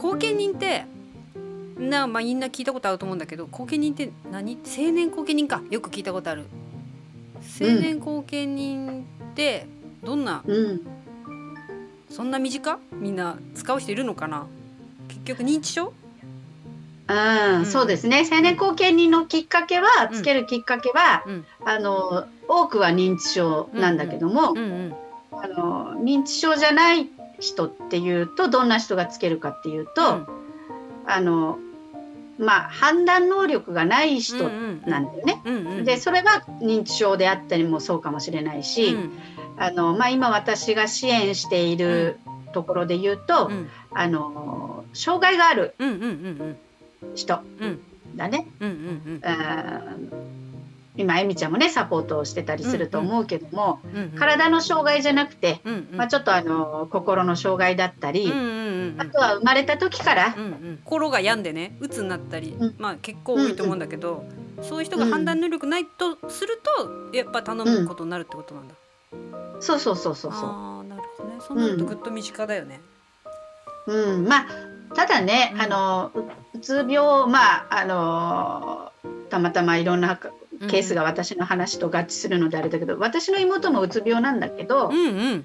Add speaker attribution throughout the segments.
Speaker 1: 後見人ってなまあみんな聞いたことあると思うんだけど後見人って何？青年後見人か。よく聞いたことある。青年後見人ってどんな、
Speaker 2: うん。
Speaker 1: そんな身近？みんな使う人いるのかな？結局認知症？
Speaker 2: うん、
Speaker 1: うん。
Speaker 2: そうですね。青年後見人のきっかけは、
Speaker 1: うん。
Speaker 2: つけるきっかけは、
Speaker 1: うん。
Speaker 2: あの多くは認知症なんだけども、あの認知症じゃない人っていうとどんな人がつけるかっていうと、あのまあ判断能力がない人なんだよね。
Speaker 1: うんうん。うん
Speaker 2: でそれは認知症であったりもそうかもしれないし、
Speaker 1: うん。
Speaker 2: あのまあ、今私が支援しているところで言うと、
Speaker 1: うん。
Speaker 2: あの障害がある
Speaker 1: うんうんうん
Speaker 2: 人
Speaker 1: うん。
Speaker 2: だね。
Speaker 1: うんうんうん
Speaker 2: うん今えみちゃんもねサポートをしてたりすると思うけども、
Speaker 1: うんうん
Speaker 2: 体の障害じゃなくて、
Speaker 1: うんうん。
Speaker 2: まあ、ちょっとあの心の障害だったり、
Speaker 1: うんうんうん。
Speaker 2: あとは生まれた時から
Speaker 1: うんうん。心が病んでね鬱になったり、
Speaker 2: うん。
Speaker 1: まあ結構多いと思うんだけど、そういう人が判断能力ないとするとやっぱ頼むことになるってことなんだ。
Speaker 2: そうそうそうそうそう。
Speaker 1: ああなるほどね。そうなるとぐっと身近だよね。
Speaker 2: うん、まあただね、
Speaker 1: うん。
Speaker 2: あのううつ病まああのたまたまいろんなケースが私の話と合致するのであれだけど、私の妹もうつ病なんだけど、
Speaker 1: うんうん。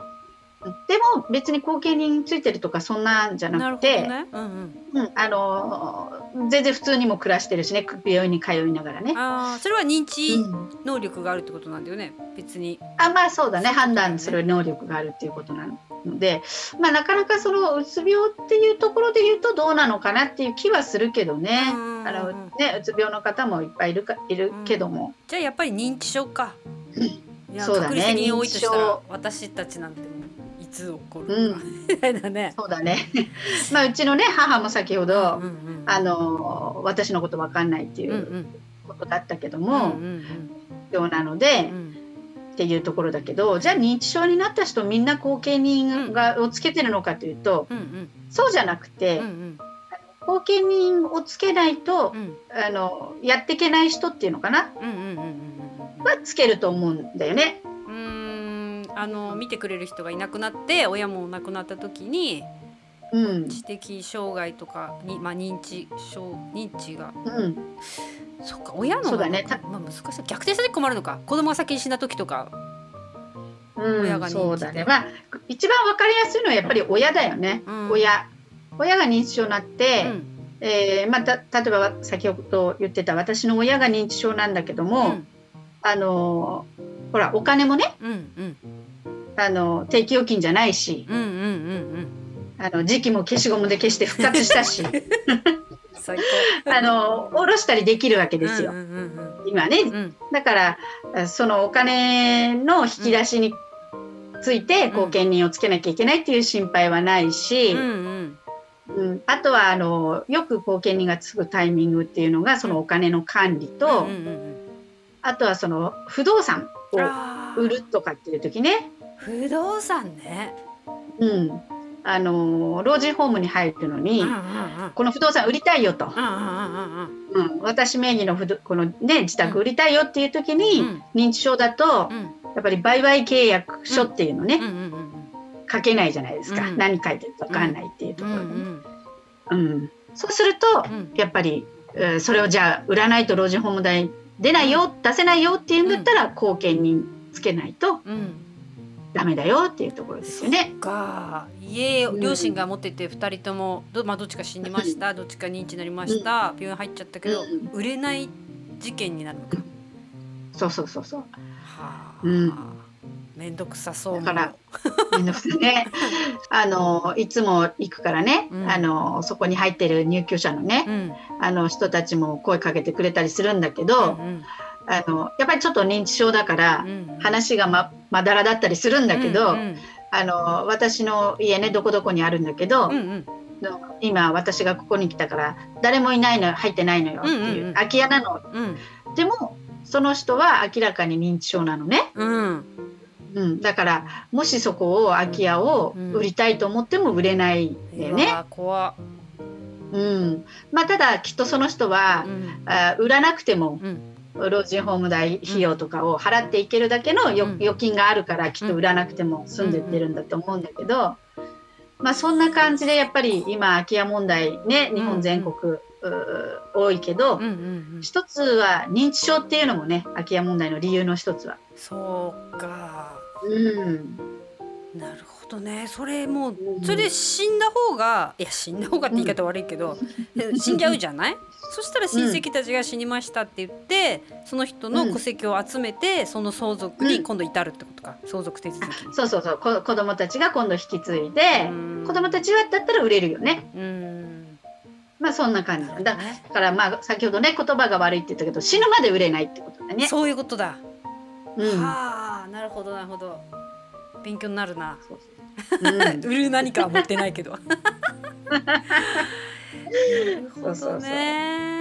Speaker 2: でも別に後見人ついてるとかそんなんじゃ
Speaker 1: な
Speaker 2: くて、
Speaker 1: ね。うんうん。
Speaker 2: うん、あの全然普通にも暮らしてるしね病院に通いながらね。
Speaker 1: ああそれは認知
Speaker 2: うん
Speaker 1: 能力があるってことなんだよね。別に。
Speaker 2: あまあそうだね判断する能力があるっていうことなので、まあ、なかなかそのうつ病っていうところで言うとどうなのかなっていう気はするけどね,、
Speaker 1: うん。
Speaker 2: あのねうつ病の方もいっぱいいるかいるけども、
Speaker 1: じゃあやっぱり認知症か。いや
Speaker 2: そうだね。
Speaker 1: 確率に多いとしたら
Speaker 2: 認知症。
Speaker 1: 私たちなんてもういつ起こ
Speaker 2: う
Speaker 1: るか。
Speaker 2: ん、
Speaker 1: みたいなね。
Speaker 2: そうだね。まあうちのね母も先ほど、
Speaker 1: うんうん
Speaker 2: あの私のことわかんないってい
Speaker 1: う
Speaker 2: ことだったけど
Speaker 1: うん
Speaker 2: も、
Speaker 1: うん。
Speaker 2: 病なので、
Speaker 1: うん
Speaker 2: っていうところだけどじゃあ認知症になった人みんな後見人が、をつけてるのかというと
Speaker 1: うんうん。
Speaker 2: そうじゃなくて、
Speaker 1: うんうん。
Speaker 2: 後見人をつけないと
Speaker 1: う、ん。
Speaker 2: あのやっていけない人っていうのかな？
Speaker 1: うんうんうんうん
Speaker 2: はつけると思うんだよね。
Speaker 1: うんうん。あの見てくれる人がいなくなって親も亡くなった時に
Speaker 2: うん、
Speaker 1: 知的障害とかに、まあ、認知症認知が。
Speaker 2: うん、
Speaker 1: そっか親の
Speaker 2: そうだね。
Speaker 1: まあ、難しい。逆転した時困るのか。子供が先に死んだ時とか。
Speaker 2: うん、
Speaker 1: 親が認知
Speaker 2: そうだね。まあ一番わかりやすいのはやっぱり親だよね。
Speaker 1: うん。
Speaker 2: 親、親が認知症になって、
Speaker 1: うん。
Speaker 2: えーまあた例えば先ほど言ってた私の親が認知症なんだけども、
Speaker 1: うん。
Speaker 2: あのほらお金もね、
Speaker 1: うんうん。
Speaker 2: あの定期預金じゃないし、
Speaker 1: うんうんうん
Speaker 2: あの時期も消しゴムで消して復活したし、
Speaker 1: 最
Speaker 2: あの下ろしたりできるわけ
Speaker 1: 高
Speaker 2: ですよ。
Speaker 1: うんうん
Speaker 2: 今ね、
Speaker 1: うん。うん。
Speaker 2: だからあそのお金の引き出しについて後見人をつけなきゃいけないっていう心配はないし、
Speaker 1: うんうん。
Speaker 2: うん。あとはあのよく後見人がつくタイミングっていうのがそのお金の管理と、
Speaker 1: うんうんうん。
Speaker 2: あとはその不動産を売るとかっていう時ね、
Speaker 1: 不動産ね。
Speaker 2: うん、あの老人ホームに入るのに、
Speaker 1: うんうんうん
Speaker 2: この不動産売りたいよと、
Speaker 1: うんうんうん
Speaker 2: 私名義の不動この、ね、自宅売りたいよっていう時に、
Speaker 1: うん。
Speaker 2: 認知症だと
Speaker 1: うん。
Speaker 2: やっぱり売買契約書っていうのね、
Speaker 1: うん。うんうん
Speaker 2: 書けないじゃないですか、
Speaker 1: うん。
Speaker 2: 何書いてるか分かんないっていうところでね、
Speaker 1: ん
Speaker 2: うんそうすると
Speaker 1: うん。
Speaker 2: やっぱり、えーそれをじゃあ売らないと老人ホーム代出ないよ、出せないよっていうんだったら後見人つけないと。
Speaker 1: うん
Speaker 2: ダメだよっていうところですよね。
Speaker 1: か。家
Speaker 2: うん。
Speaker 1: 両親が持ってて2人ともど,、まあ、どっちか死にましたどっちか認知になりました病院入っちゃったけど
Speaker 2: うん
Speaker 1: 売れない事件になるのか。
Speaker 2: そうそうそうそう。
Speaker 1: はあ、
Speaker 2: うん。
Speaker 1: めんどくさそう
Speaker 2: だからめんどくさいね。あのいつも行くからね、
Speaker 1: うん。
Speaker 2: あのそこに入ってる入居者のね、
Speaker 1: うん。
Speaker 2: あの人たちも声かけてくれたりするんだけ
Speaker 1: う
Speaker 2: ど、
Speaker 1: ん
Speaker 2: あのやっぱりちょっと認知症だから、
Speaker 1: うん
Speaker 2: 話がままだらだったりするんだけど、
Speaker 1: うん
Speaker 2: あの私の家ねどこどこにあるんだけど、
Speaker 1: うんうん。
Speaker 2: の今私がここに来たから誰もいないの入ってないのよっていう,、
Speaker 1: うんうんうん。
Speaker 2: 空き家なの。
Speaker 1: うん。
Speaker 2: でもその人は明らかに認知症なのね、
Speaker 1: うん。
Speaker 2: うん、だからもしそこを空き家を売りたいと思っても売れないんだよね、
Speaker 1: うわ怖っ。
Speaker 2: うん。まあ、ただきっとその人は
Speaker 1: う、ん。
Speaker 2: あ売らなくても
Speaker 1: うん
Speaker 2: 老人ホーム代費用とかを払っていけるだけの預金があるからきっと売らなくても住ん。でってるんだと思うんだけど、まあそんな感じでやっぱり今空き家問題ね日本全国、多いけど、
Speaker 1: うんうんうん、
Speaker 2: 一つは認知症っていうのもね空き家問題の理由の一つは。
Speaker 1: そうか。
Speaker 2: うん、
Speaker 1: なるほどねそれもう
Speaker 2: うん
Speaker 1: それで死んだ方がいや死んだ方がって言い方悪いけど、死んじゃうじゃない？そしたら親戚たちが死にましたって言ってその人の戸籍を集めてその相続に今度至るってことか？相続手続きに。
Speaker 2: そうそうそうこ子供たちが今度引き継いで、
Speaker 1: うん
Speaker 2: 子供たちはだったら売れるよね。
Speaker 1: うん
Speaker 2: まあそんな感じだ。だ
Speaker 1: ね
Speaker 2: からまあ先ほどね言葉が悪いって言ったけど死ぬまで売れないってことだね。
Speaker 1: そういうことだ。
Speaker 2: うん。
Speaker 1: はあなるほどなるほど勉強になるな。
Speaker 2: うん
Speaker 1: 売る何かは持ってないけど。なるほど
Speaker 2: そうそうそう
Speaker 1: ね。